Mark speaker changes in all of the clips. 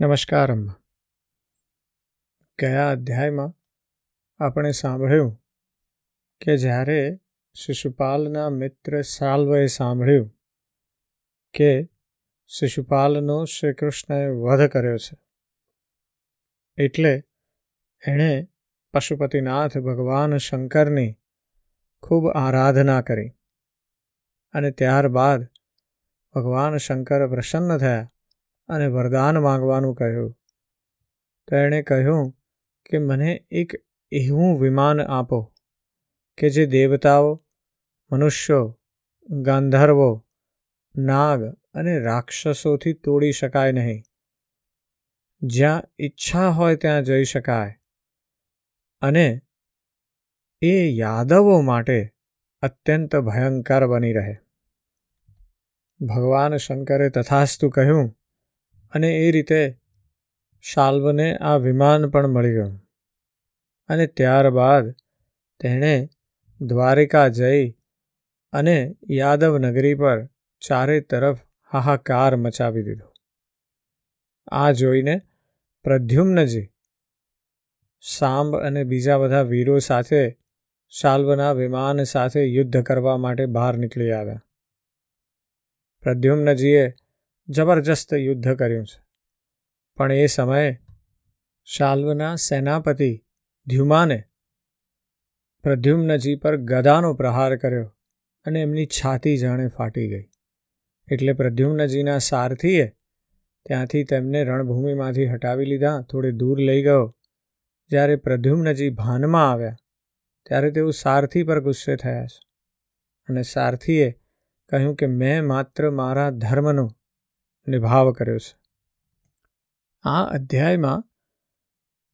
Speaker 1: નમસ્કાર અમ્મા ગયા અધ્યાયમાં આપણે સાંભળ્યું કે જ્યારે શિશુપાલના મિત્ર સાલ્વએ સાંભળ્યું કે શિશુપાલનો શ્રી કૃષ્ણએ વધ કર્યો છે, એટલે એણે પશુપતિનાથ ભગવાન શંકરની ખૂબ આરાધના કરી અને ત્યારબાદ ભગવાન શંકર પ્રસન્ન થયા. અને વરદાન માંગવાનું કહ્યું. તો એણે કહ્યું કે મને એક એવું વિમાન આપો કે જે દેવતાઓ, મનુષ્યો, ગાંધર્વો, નાગ અને રાક્ષસોથી તોડી શકાય નહીં. જ્યાં ઈચ્છા હોય ત્યાં જઈ શકાય. અને એ યાદવો માટે અત્યંત ભયંકર બની રહે. ભગવાન શંકરે તથાસ્તુ કહ્યું અને એ રીતે શાલ્વને આ વિમાન પણ મળી ગયું. અને ત્યારબાદ તેણે દ્વારિકા જઈ અને યાદવ નગરી પર ચારે તરફ હાહાકાર મચાવી દીધો. આ જોઈને પ્રદ્યુમ્નજી સાંબ અને બીજા બધા વીરો સાથે શાલ્વના વિમાન સાથે યુદ્ધ કરવા માટે બહાર નીકળી આવ્યા. પ્રદ્યુમ્નજીએ જબરજસ્ત યુદ્ધ કર્યું છે. પણ એ સમયે શાલ્વના સેનાપતિ ધ્યુમાને પ્રદ્યુમ્નજી પર ગદાનો પ્રહાર કર્યો અને એમની છાતી જાણે ફાટી ગઈ. એટલે પ્રદ્યુમ્નજીના સારથીએ ત્યાંથી તેમને રણભૂમિમાંથી હટાવી લીધા, થોડે દૂર લઈ ગયો. જ્યારે પ્રદ્યુમ્નજી ભાનમાં આવ્યા, ત્યારે તેઓ સારથી પર ગુસ્સે થયા છે અને સારથીએ કહ્યું કે, મેં માત્ર મારા ધર્મનો નિભાવ કર્યો છે. આ અધ્યાયમાં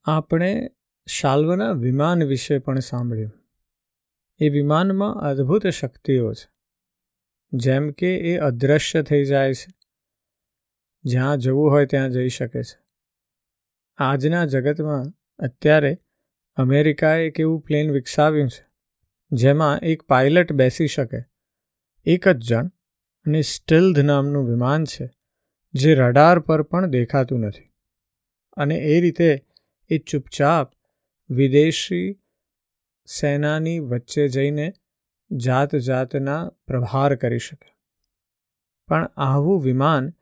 Speaker 1: આપણે શાલ્વના વિમાન વિશે પણ સાંભળ્યું. એ વિમાનમાં અદ્ભુત શક્તિઓ છે. જેમ કે એ અદૃશ્ય થઈ જાય છે. જ્યાં જવું હોય ત્યાં જઈ શકે છે. આજના જગતમાં અત્યારે અમેરિકાએ એક એવું પ્લેન વિકસાવ્યું છે, જેમાં એક પાયલટ બેસી શકે. એક જ જણ અને સ્ટિલ્ધ નામનું વિમાન છે. જે રડાર પર પણ દેખાતું નથી. અને એ રીતે એ ચૂપચાપ વિદેશી સેનાની વચ્ચે જઈને જાત જાતના પ્રહાર કરી શકે. પણ આવું વિમાન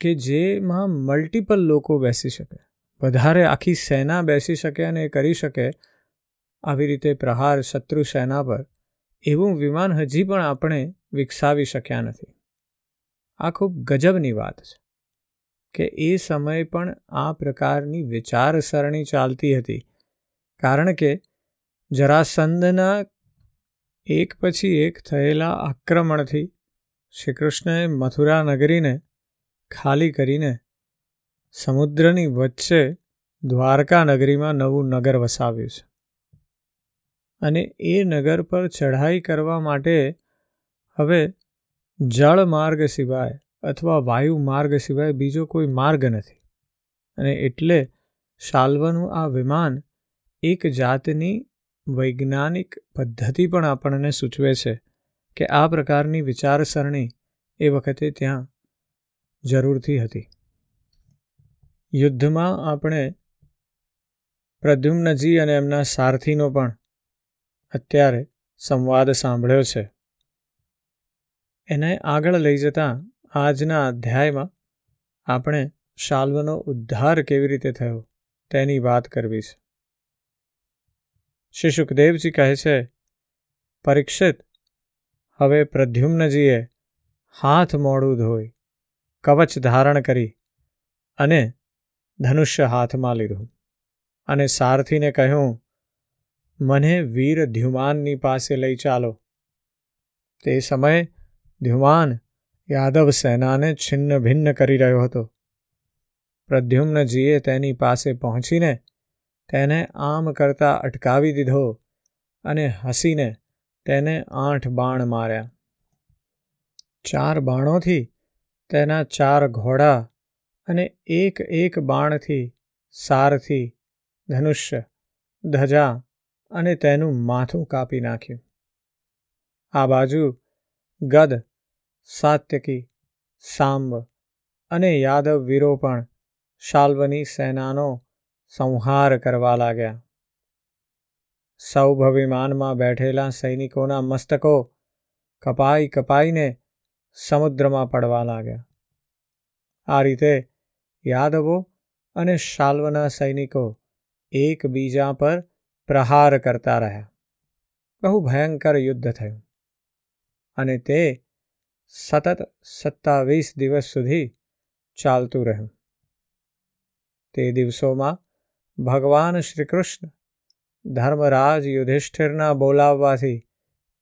Speaker 1: કે જેમાં મલ્ટિપલ લોકો બેસી શકે, વધારે આખી સેના બેસી શકે અને એ કરી શકે, આવી રીતે પ્રહાર શત્રુ સેના પર, એવું વિમાન હજી પણ આપણે વિકસાવી શક્યા નથી. આ ખૂબ ગજબની વાત છે કે એ સમયે પણ આ પ્રકારની વિચારસરણી ચાલતી હતી. કારણ કે જરાસંધના એક પછી એક થયેલા આક્રમણથી શ્રીકૃષ્ણએ મથુરા નગરીને ખાલી કરીને સમુદ્રની વચ્ચે દ્વારકા નગરીમાં નવું નગર વસાવ્યું છે. અને એ નગર પર ચઢાઈ કરવા માટે હવે જળ માર્ગ સિવાય અથવા વાયુ માર્ગ સિવાય બીજો કોઈ માર્ગ નથી. અને એટલે શાલ્વનું આ વિમાન એક જાતની વૈજ્ઞાનિક પદ્ધતિ પણ આપણને સૂચવે છે કે આ પ્રકારની વિચારસરણી એ વખતે ત્યાં જરૂરથી હતી. યુદ્ધમાં આપણે પ્રદ્યુમ્નજી અને એમના સારથીનો પણ અત્યારે સંવાદ સાંભળ્યો છે. એને આગળ લઈ જતા આજના અધ્યાયમાં આપણે શાલ્વનો ઉદ્ધાર કેવી રીતે થયો તેની વાત કરવી છે. શ્રી સુખદેવજી કહે છે, પરીક્ષિત, હવે પ્રદ્યુમ્નજીએ હાથ મોડું ધોઈ, કવચ ધારણ કરી અને ધનુષ્ય હાથમાં લીધું અને સારથીને કહ્યું, મને વીર ધ્યુમાનની પાસે લઈ ચાલો તે સમયે ધ્યુમાન યાદવ સેનાને છિન્ન ભિન્ન કરી રહ્યો હતો. પ્રદ્યુમ્નજીએ તેની પાસે પહોંચીને તેને આમ કરતા અટકાવી દીધો અને હસીને તેને આઠ બાણ માર્યા. ચાર બાણોથી તેના ચાર ઘોડા અને એક એક બાણથી સારથી ધનુષ્ય, ધજા અને તેનું માથું કાપી નાખ્યું. આ બાજુ ગદ, સાત્યકી, સાંબ અને યાદવ વીરો પણ શાલ્વની સેનાનો સંહાર કરવા લાગ્યા. સૌભવિમાનમાં બેઠેલા સૈનિકોના મસ્તકો કપાઈ કપાઈને સમુદ્રમાં પડવા લાગ્યા. આ રીતે યાદવો અને શાલ્વના સૈનિકો એકબીજા પર પ્રહાર કરતા રહ્યા. બહુ ભયંકર યુદ્ધ થયું. અને તે સતત સત્તાવીસ દિવસ સુધી ચાલતું રહ્યું. તે દિવસોમાં ભગવાન શ્રીકૃષ્ણ ધર્મરાજ યુધિષ્ઠિરના બોલાવવાથી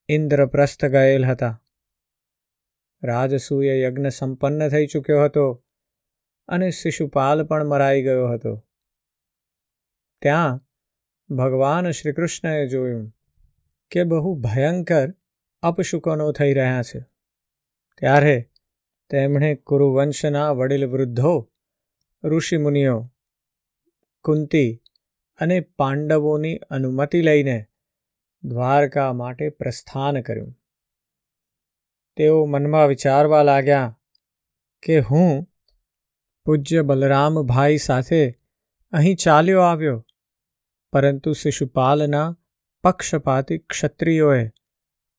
Speaker 1: ઇન્દ્રપ્રસ્થ ગયેલ હતા. રાજસૂય યજ્ઞ સંપન્ન થઈ ચૂક્યો હતો અને શિશુપાલ પણ મરાઈ ગયો હતો. ત્યાં ભગવાન શ્રીકૃષ્ણએ જોયું કે બહુ ભયંકર અપશુકનો થઈ રહ્યા છે. ત્યારે તેમણે કુરુવંશના વડીલ વૃદ્ધો ઋષિમુનિઓ, કુંતી અને પાંડવોની અનુમતિ લઈને દ્વારકા માટે પ્રસ્થાન કર્યું. તેઓ મનમાં વિચારવા લાગ્યા કે હું પૂજ્ય બલરામભાઈ સાથે અહીં ચાલ્યો આવ્યો, પરંતુ શિશુપાલના પક્ષપાતી ક્ષત્રિયોએ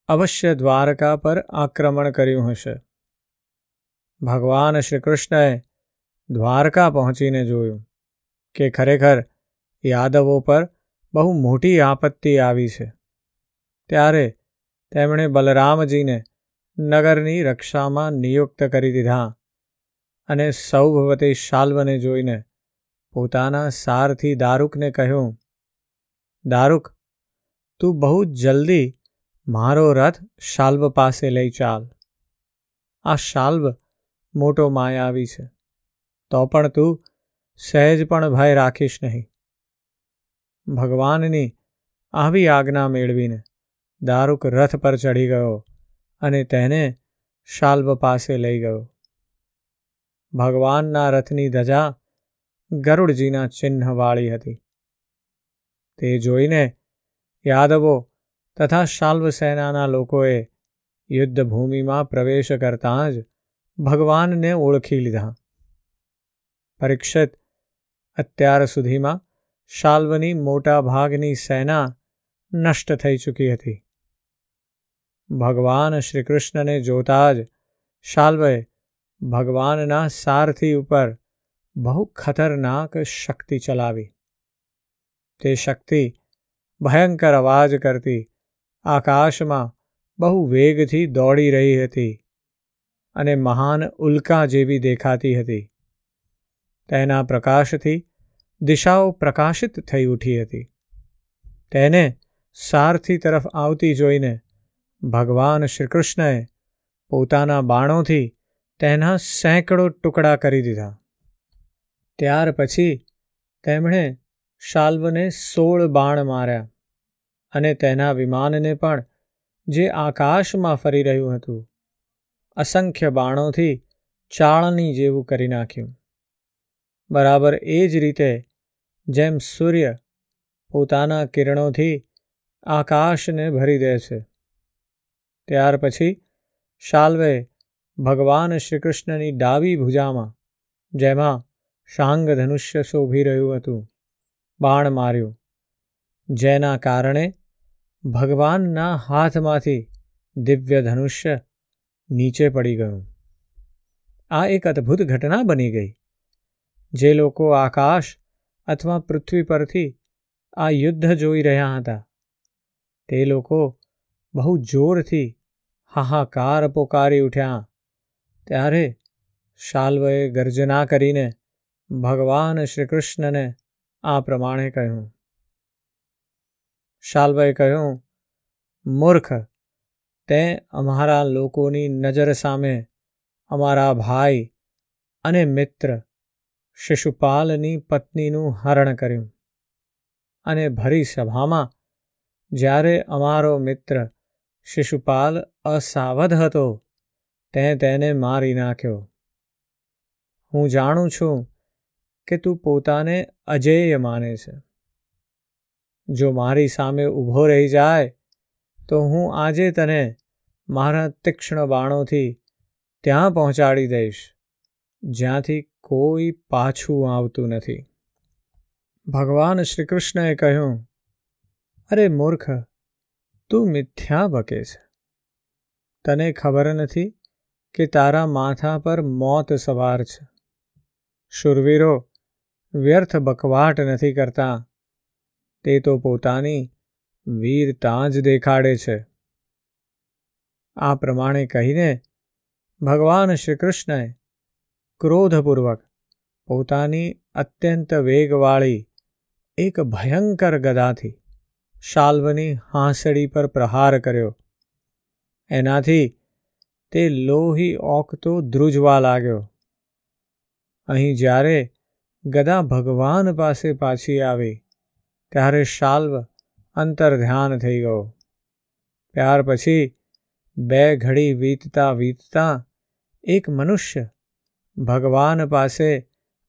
Speaker 1: અવશ્ય દ્વારકા પર આક્રમણ કર્યું હશે. ભગવાન શ્રી કૃષ્ણએ દ્વારકા પહોંચીને જોયું કે ખરેખર યાદવો પર બહુ મોટી આપત્તિ આવી છે. ત્યારે તેમણે બલરામજીને નગરની રક્ષામાં નિયુક્ત કરી દીધા અને સૌભવતી શાલ્વને જોઈને પોતાના સારથી દારૂકને કહ્યું, દારૂક, તું બહુ જલ્દી મારો રથ શાલ્વ પાસે લઈ ચાલ. આ શાલ્વ મોટો માયાવી છે. તો પણ તું સહેજ પણ ભય રાખીશ નહીં. ભગવાનની આવી આજ્ઞા મેળવીને દારૂક રથ પર ચઢી ગયો અને તેને શાલ્વ પાસે લઈ ગયો. ભગવાનના રથની ધજા ગરુડજીના ચિહ્નવાળી હતી. તે જોઈને યાદવો તથા શાલ્વ સેનાના લોકોએ યુદ્ધભૂમિમાં પ્રવેશ કરતાં જ ભગવાનને ઓળખી લીધા. પરીક્ષિત અત્યાર સુધીમાં શાલ્વની મોટા ભાગની સેના નષ્ટ થઈ ચૂકી હતી. ભગવાન શ્રીકૃષ્ણને જોતા જ શાલ્વએ ભગવાનના સારથી ઉપર બહુ ખતરનાક શક્તિ ચલાવી. તે શક્તિ ભયંકર અવાજ કરતી આકાશમાં બહુ વેગથી દોડી રહી હતી અને મહાન ઉલ્કા જેવી દેખાતી હતી. તેના પ્રકાશથી દિશાઓ પ્રકાશિત થઈ ઉઠી હતી. તેને સારથી તરફ આવતી જોઈને ભગવાન શ્રીકૃષ્ણએ પોતાના બાણોથી તેના સેંકડો ટુકડા કરી દીધા. ત્યાર પછી તેમણે શાલ્વને સોળ બાણ માર્યા. અને તેના વિમાનને પણ, જે આકાશમાં ફરી રહ્યું હતું, અસંખ્ય બાણોથી ચાળણી જેવું કરી નાખ્યું. બરાબર એ જ રીતે, જેમ સૂર્ય પોતાના કિરણોથી આકાશને ભરી દે છે. ત્યાર પછી, શાલ્વે ભગવાન શ્રીકૃષ્ણની ડાબી ભુજામાં, જેમાં શાંગ ધનુષ્ય શોભી રહ્યું હતું, બાણ માર્યું, જેના કારણે ભગવાનના હાથમાંથી દિવ્ય ધનુષ્ય નીચે પડી ગયું. આ એક અદ્ભુત ઘટના બની ગઈ. જે લોકો આકાશ અથવા પૃથ્વી પરથી આ યુદ્ધ જોઈ રહ્યા હતા. તે લોકો બહુ જોરથી હાહાકાર પોકારી ઉઠ્યા. ત્યારે શાલ્વએ ગર્જના કરીને ભગવાન શ્રીકૃષ્ણને આ પ્રમાણે કહ્યું. શાલ્વએ કહ્યું, મૂર્ખ, તે અમારા લોકોની નજર સામે અમારા ભાઈ અને મિત્ર શિશુપાલની પત્નીનું હરણ કર્યું અને ભરી સભામાં જ્યારે અમારો મિત્ર શિશુપાલ અસાવધ હતો, તે તેને મારી નાખ્યો. હું જાણું છું કે તું પોતાને અજેય માને છે. જો મારી સામે ઊભો રહી જાય, તો હું આજે તને મારા તીક્ષ્ણ બાણોથી ત્યાં પહોંચાડી દઈશ, જ્યાંથી કોઈ પાછું આવતું નથી. ભગવાન શ્રી કૃષ્ણએ કહ્યું, અરે મૂર્ખ, તું મિથ્યા બકે છે તને ખબર નથી કે તારા માથા પર મોત સવાર છે. શુરવીરો વ્યર્થ બકવાટ નથી કરતા. તે તો પોતાની વીરતા જ દેખાડે છે. આ પ્રમાણે કહીને ભગવાન શ્રીકૃષ્ણએ ક્રોધપૂર્વક પોતાની અત્યંત વેગવાળી, એક ભયંકર ગદાથી શાલ્વની હાંસડી પર પ્રહાર કર્યો. એનાથી તે લોહી ઓકતો ધ્રુજવા લાગ્યો. અહીં જ્યારે ગદા ભગવાન પાસે પાછી આવી ત્યારે શાલ્વ અંતર ધ્યાન થઈ ગયો. ત્યાર પછી બે ઘડી વીતતા વીતતા એક મનુષ્ય ભગવાન પાસે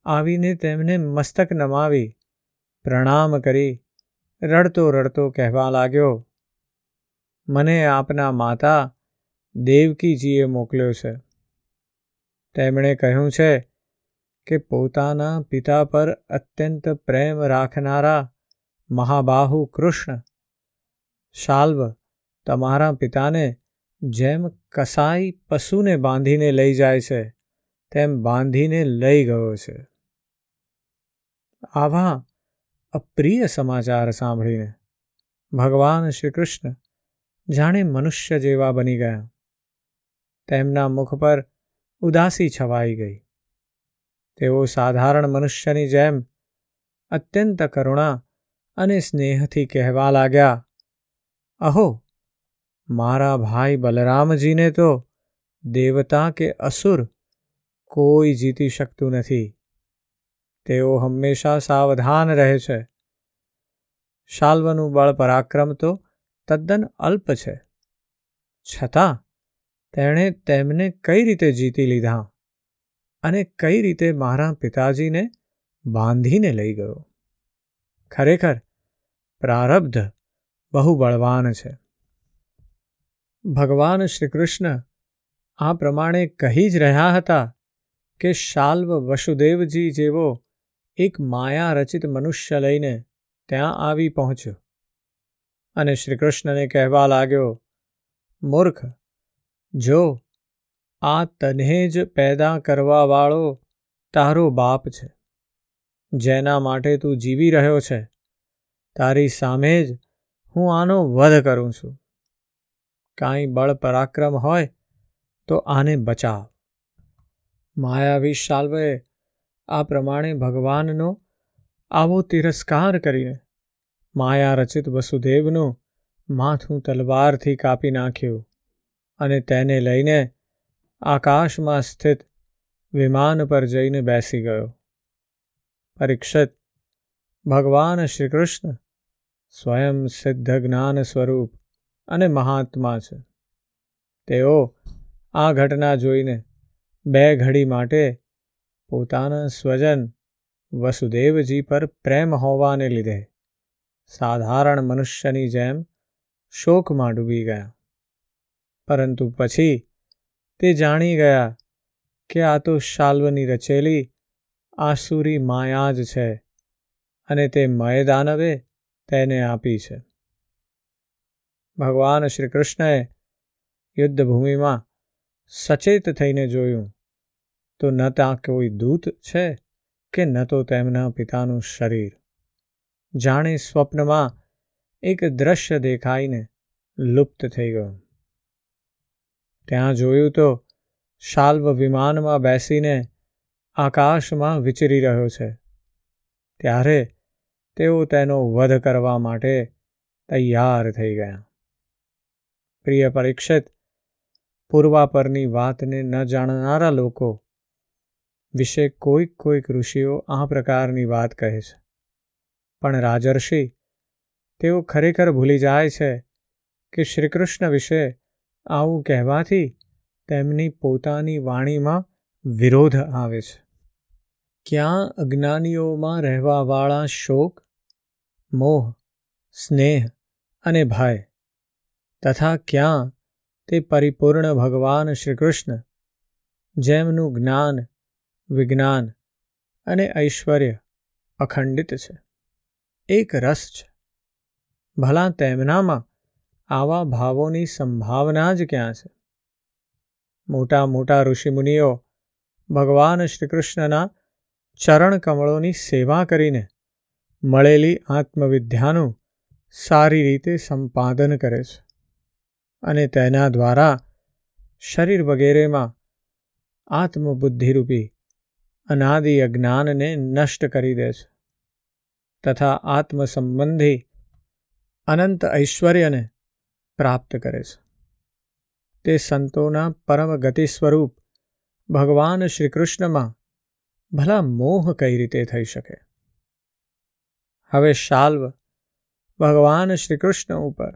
Speaker 1: આવીને તેમને મસ્તક નમાવી, પ્રણામ કરી, રડતો રડતો કહેવા લાગ્યો, મને આપના માતા દેવકીજીએ મોકલ્યો છે. તેમણે કહ્યું છે કે પોતાના પિતા પર અત્યંત પ્રેમ રાખનારા મહાબાહુ કૃષ્ણ. શાલ્વ, તમારા પિતાને જેમ કસાઈ પશુને બાંધીને લઈ જાય છે, તેમ બાંધીને લઈ ગયો છે. આવા અપ્રિય સમાચાર સાંભળીને ભગવાન શ્રી કૃષ્ણ જાણે મનુષ્ય જેવા બની ગયા. તેમના મુખ પર ઉદાસી છવાઈ ગઈ. તેઓ સાધારણ મનુષ્યની જેમ અત્યંત કરુણા અને સ્નેહથી કહેવા લાગ્યા, અહો, મારા ભાઈ બલરામજીને તો દેવતા કે અસુર કોઈ જીતી શકતું નથી. તેઓ હંમેશા સાવધાન રહે છે. શાલ્વનું બળ પરાક્રમ તો તદ્દન અલ્પ છે. છતાં તેણે તેમને કઈ રીતે જીતી લીધા અને કઈ રીતે મારા પિતાજીને બાંધીને લઈ ગયો? ખરેખર પ્રારબ્ધ બહુ બળવાન છે. ભગવાન શ્રીકૃષ્ણ આ પ્રમાણે કહી જ રહ્યા હતા કે શાલ્વ વસુદેવજી જેવો એક માયા રચિત મનુષ્ય લઈને ત્યાં આવી પહોંચ્યો. અને શ્રીકૃષ્ણને કહેવા લાગ્યો, મૂર્ખ, જો આ તને જ પેદા કરવાવાળો તારો બાપ છે, જેના માટે તું જીવી રહ્યો છે તારી સામે જ હું આનો વધ કરું છું. કાંઈ બળ પરાક્રમ હોય તો આને બચાવ. માયાવી શાલ્વે આ પ્રમાણે ભગવાનનો આવો તિરસ્કાર કરીને માયા રચિત વસુદેવનું માથું તલવારથી કાપી નાખ્યું અને તેને લઈને આકાશમાં સ્થિત વિમાન પર જઈને બેસી ગયો. પરીક્ષિત ભગવાન શ્રીકૃષ્ણ સ્વયં સિદ્ધ જ્ઞાન સ્વરૂપ અને મહાત્મા છે. તેઓ આ ઘટના જોઈને બે ઘડી માટે પોતાના સ્વજન વસુદેવજી પર પ્રેમ હોવાને લીધે સાધારણ મનુષ્યની જેમ શોકમાં ડૂબી ગયા. પરંતુ પછી તે જાણી ગયા કે આ તો શાલ્વની રચેલી આસુરી માયા જ છે અને તે મયદાનવે તેને આપી છે. ભગવાન શ્રી કૃષ્ણએ યુદ્ધભૂમિમાં સચેત થઈને જોયું, તો ન ત્યાં કોઈ દૂત છે કે ન તો તેમના પિતાનું શરીર જાણે સ્વપ્નમાં એક દ્રશ્ય દેખાઈને લુપ્ત થઈ ગયું. ત્યાં જોયું તો શાલ્વ વિમાનમાં બેસીને આકાશમાં વિચરી રહ્યો છે. ત્યારે તેઓ તેનો વધ કરવા માટે તૈયાર થઈ ગયા. પ્રિય પરીક્ષિત પૂર્વા પરની વાતને ન જાણનારા લોકો વિશે કોઈક કોઈક ઋષિઓ આ પ્રકારની વાત કહે છે. પણ રાજર્ષિ, તેઓ ખરેખર ભૂલી જાય છે કે શ્રીકૃષ્ણ વિશે આવું કહેવાથી તેમની પોતાની વાણીમાં વિરોધ આવે છે. ક્યાં અજ્ઞાનીઓમાં રહેવાવાળા શોક મોહ, સ્નેહ અને ભય. તથા ક્યાં તે પરિપૂર્ણ ભગવાન શ્રીકૃષ્ણ, જેમનું જ્ઞાન, વિજ્ઞાન અને ઐશ્વર્ય અખંડિત છે. એક રસ છે. ભલા તેમનામાં આવા ભાવોની સંભાવના જ ક્યાં છે? મોટા મોટા ઋષિમુનિઓ ભગવાન શ્રીકૃષ્ણના ચરણ કમળોની સેવા કરીને મળેલી આત્મવિદ્યાનું સારી રીતે સંપાદન કરે છે અને તેના દ્વારા શરીર વગેરેમાં આત્મબુદ્ધિરૂપી અનાદિ અજ્ઞાનને નષ્ટ કરી દે છે તથા આત્મ સંબંધી અનંત ઐશ્વર્યને પ્રાપ્ત કરે છે. તે સંતોના પરમ ગતિ સ્વરૂપ ભગવાન શ્રીકૃષ્ણમાં ભલા મોહ કઈ રીતે થઈ શકે? હવે શાલ્વ, ભગવાન શ્રીકૃષ્ણ ઉપર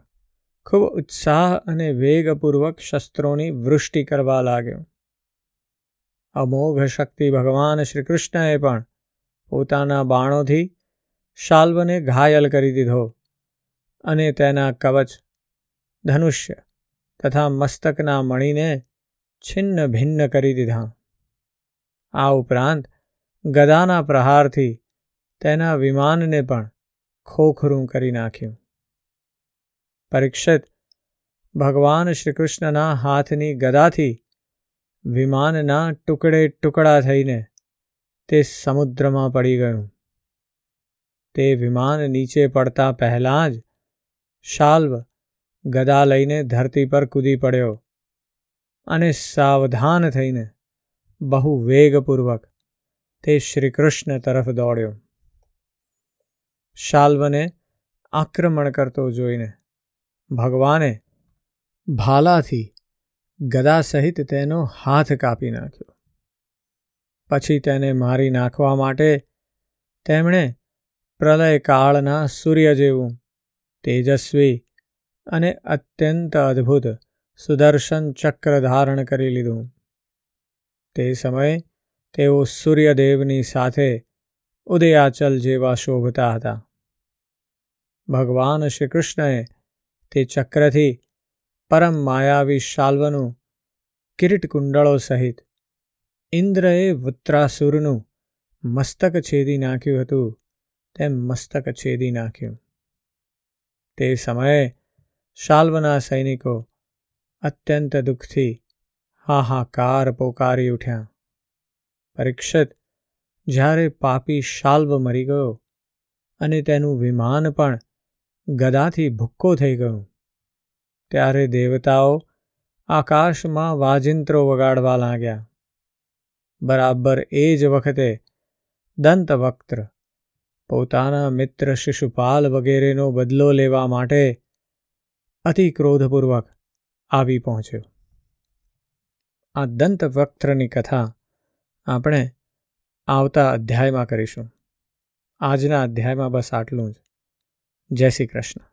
Speaker 1: ખૂબ ઉત્સાહ અને વેગપૂર્વક શસ્ત્રોની વૃષ્ટિ કરવા લાગ્યો. અમોઘ શક્તિ ભગવાન શ્રીકૃષ્ણએ પણ પોતાના બાણોથી શાલ્વને ઘાયલ કરી દીધો અને તેના કવચ, ધનુષ્ય તથા મસ્તકના મણીને છિન્ન ભિન્ન કરી દીધા. આ ઉપરાંત ગદાના પ્રહારથી તેના વિમાનને પણ ખોખરું કરી નાખ્યું. પરીક્ષિત ભગવાન શ્રીકૃષ્ણના હાથની ગદાથી વિમાનના ટુકડે ટુકડા થઈને તે સમુદ્રમાં પડી ગયું. તે વિમાન નીચે પડતા પહેલાં જ શાલ્વ ગદા લઈને ધરતી પર કૂદી પડ્યો અને સાવધાન થઈને બહુ વેગપૂર્વક તે શ્રીકૃષ્ણ તરફ દોડ્યો. શાલ્વને આક્રમણ કરતો જોઈને ભગવાને ભાલાથી ગદા સહિત તેનો હાથ કાપી નાખ્યો. પછી તેને મારી નાખવા માટે તેમણે પ્રલય કાળના સૂર્ય જેવું તેજસ્વી અને અત્યંત અદ્ભુત સુદર્શન ચક્ર ધારણ કરી લીધું. તે સમયે તેઓ સૂર્યદેવની સાથે ઉદયાચલ જેવા શોભતા હતા. ભગવાન શ્રી કૃષ્ણએ તે ચક્રથી પરમ માયાવી શાલ્વનું કિરીટ કુંડળો સહિત ઇન્દ્રએ વૃત્રાસુરનું મસ્તક છેદી નાખ્યું હતું, તેમ મસ્તક છેદી નાખ્યું. તે સમયે શાલ્વના સૈનિકો અત્યંત દુઃખથી હાહાકાર પોકારી ઉઠ્યા. પરીક્ષિત જ્યારે પાપી શાલ્વ મરી ગયો અને તેનું વિમાન પણ ગદાથી ભૂક્કો થઈ ગયું. ત્યારે દેવતાઓ આકાશમાં વાજિંત્રો વગાડવા લાગ્યા. બરાબર એ જ વખતે દંતવક્ત્ર પોતાના મિત્ર શિશુપાલ વગેરેનો બદલો લેવા માટે અતિ ક્રોધપૂર્વક આવી પહોંચ્યો. આ દંતવક્ત્રની કથા આપણે આવતા અધ્યાયમાં કરીશું. આજના અધ્યાયમાં બસ આટલું જ. જય શ્રી કૃષ્ણ.